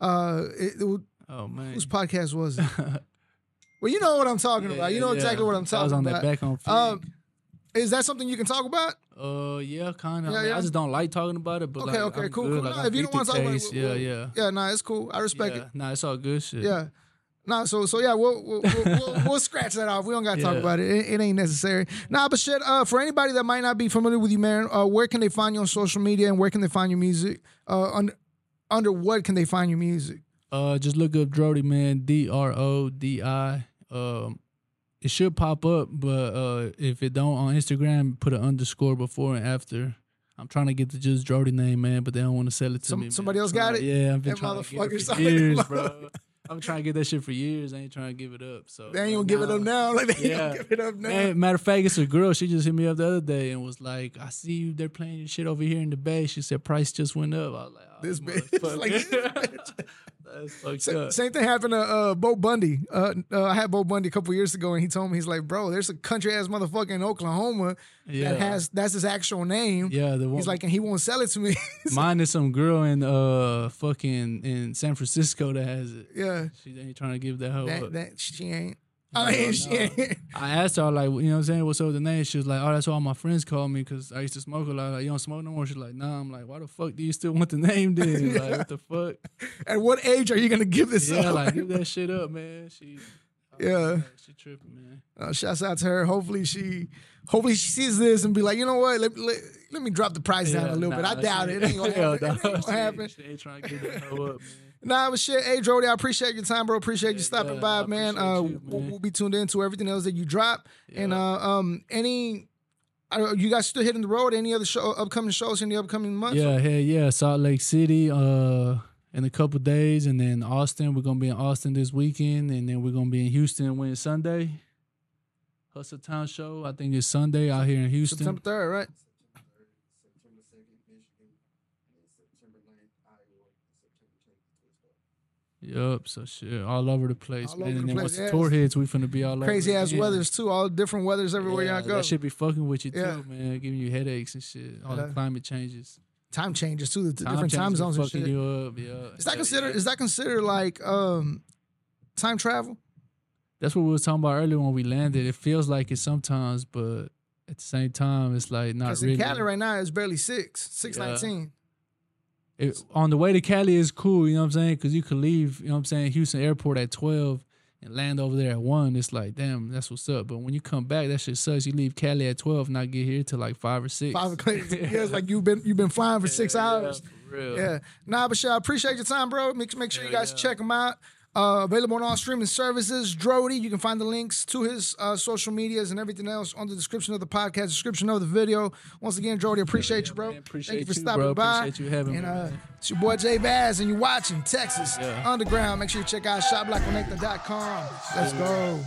Uh, it, it, was- Oh man. whose podcast was it? well, you know what I'm talking about. You know exactly what I'm That was talking on about. that back on. Um, Is that something you can talk about? Uh, yeah, kind of. Yeah, I, mean, yeah. I just don't like talking about it. But Okay, like, okay, I'm cool, good. cool. Like, Nah, I if you don't want to talk about it, case, we'll- yeah, yeah, Yeah, nah, it's cool. I respect yeah. it. Nah, it's all good shit. Yeah. Nah, so so yeah, we'll we'll, we'll, we'll, we'll scratch that off. We don't gotta talk about it. it. It ain't necessary. Nah, but shit. Uh, for anybody that might not be familiar with you, man, uh, where can they find you on social media and where can they find your music? Uh, under under what can they find your music? Uh, just look up DRODi, man. D R O D I. Um, it should pop up, but uh, if it don't on Instagram, put an underscore before and after. I'm trying to get the just DRODi name, man, but they don't want to sell it to Some- me. man. somebody else got it? Yeah, I've been That trying to get it for years, bro. I'm trying to get that shit for years. I ain't trying to give it up. So They ain't gonna give it up now. Like they ain't Yeah. gonna give it up now. Man, matter of fact, it's a girl. She just hit me up the other day and was like, "I see you. They're playing your shit over here in the bay." She said price just went up. I was like, oh, This bitch. Like, this bitch. That's fucked Sa- up. Same thing happened to uh, Bo Bundy. Uh, uh, I had Bo Bundy a couple years ago, and he told me he's like, "Bro, there's a country ass motherfucker in Oklahoma Yeah, that has that's his actual name." yeah. The one, He's like, and he won't sell it to me. mine is some girl in uh fucking in San Francisco that has it. yeah, She ain't trying to give that hoe that that she ain't. I mean, she no. I asked her like, you know what I'm saying, what's up with the name? She was like, oh, that's why all my friends call me because I used to smoke a lot. Like, you don't smoke no more. She's like, nah. I'm like, why the fuck do you still want the name then? Like, what the fuck? At what age are you gonna give this Yeah, up? like give that shit up, man. She, Yeah. she tripping, man. Uh, shouts out to her. Hopefully she, hopefully she sees this and be like, you know what? Let, let, let me drop the price down a little bit. I doubt she- it. It ain't gonna Hell happen. It ain't gonna she- happen. She ain't trying to get that hoe up, man. Nah, but shit. Hey, Jody, I appreciate your time, bro. Appreciate you stopping yeah, by, man. Uh, you, We'll, man. we'll be tuned into everything else that you drop. And uh, um, any, I don't, you guys still hitting the road? Any other show, upcoming shows in the upcoming months? Yeah, hell yeah. Salt Lake City, uh, in a couple days, and then Austin. We're gonna be in Austin this weekend, and then we're gonna be in Houston when Sunday. Hustle Town show. I think it's Sunday out here in Houston. September third, right? Yup. So shit, all over the place, All man. over the and then place, once yeah. the tour hits, we finna be all over. Crazy ass again. weathers too. All different weathers everywhere Yeah, y'all go. That should be fucking with you Yeah. too, man. Giving you headaches and shit. All Yeah. the climate changes. time changes too. The different time zones and shit. you up. Yeah. Is that considered? yeah. Is that considered like um, time travel? That's what we was talking about earlier when we landed. It feels like it sometimes, but at the same time, it's like not Because really. in Cali right now it's barely six, six Yeah. nineteen. It- on the way to Cali is cool, you know what I'm saying? Because you could leave, you know what I'm saying, Houston Airport at 12 and land over there at 1. It's like, damn, that's what's up. But when you come back, that shit sucks. You leave Cali at 12, not get here till like 5 or 6. Five o'clock. yeah, it's like you've been you've been flying for six Yeah, hours. for real. Yeah. Nah, but sure, I appreciate your time, bro. Make, make sure you guys yeah. check them out. Uh, available on all streaming services. DRODi, you can find the links to his uh, social medias and everything else on the description of the podcast, description of the video. Once again, DRODi, appreciate you, bro. man. Appreciate Thank you for you, stopping bro. by. Appreciate you having and, me, uh, man. it's your boy J Vaz, and you're watching Texas Yeah. Underground. Make sure you check out shopblackconnector.com. Let's go.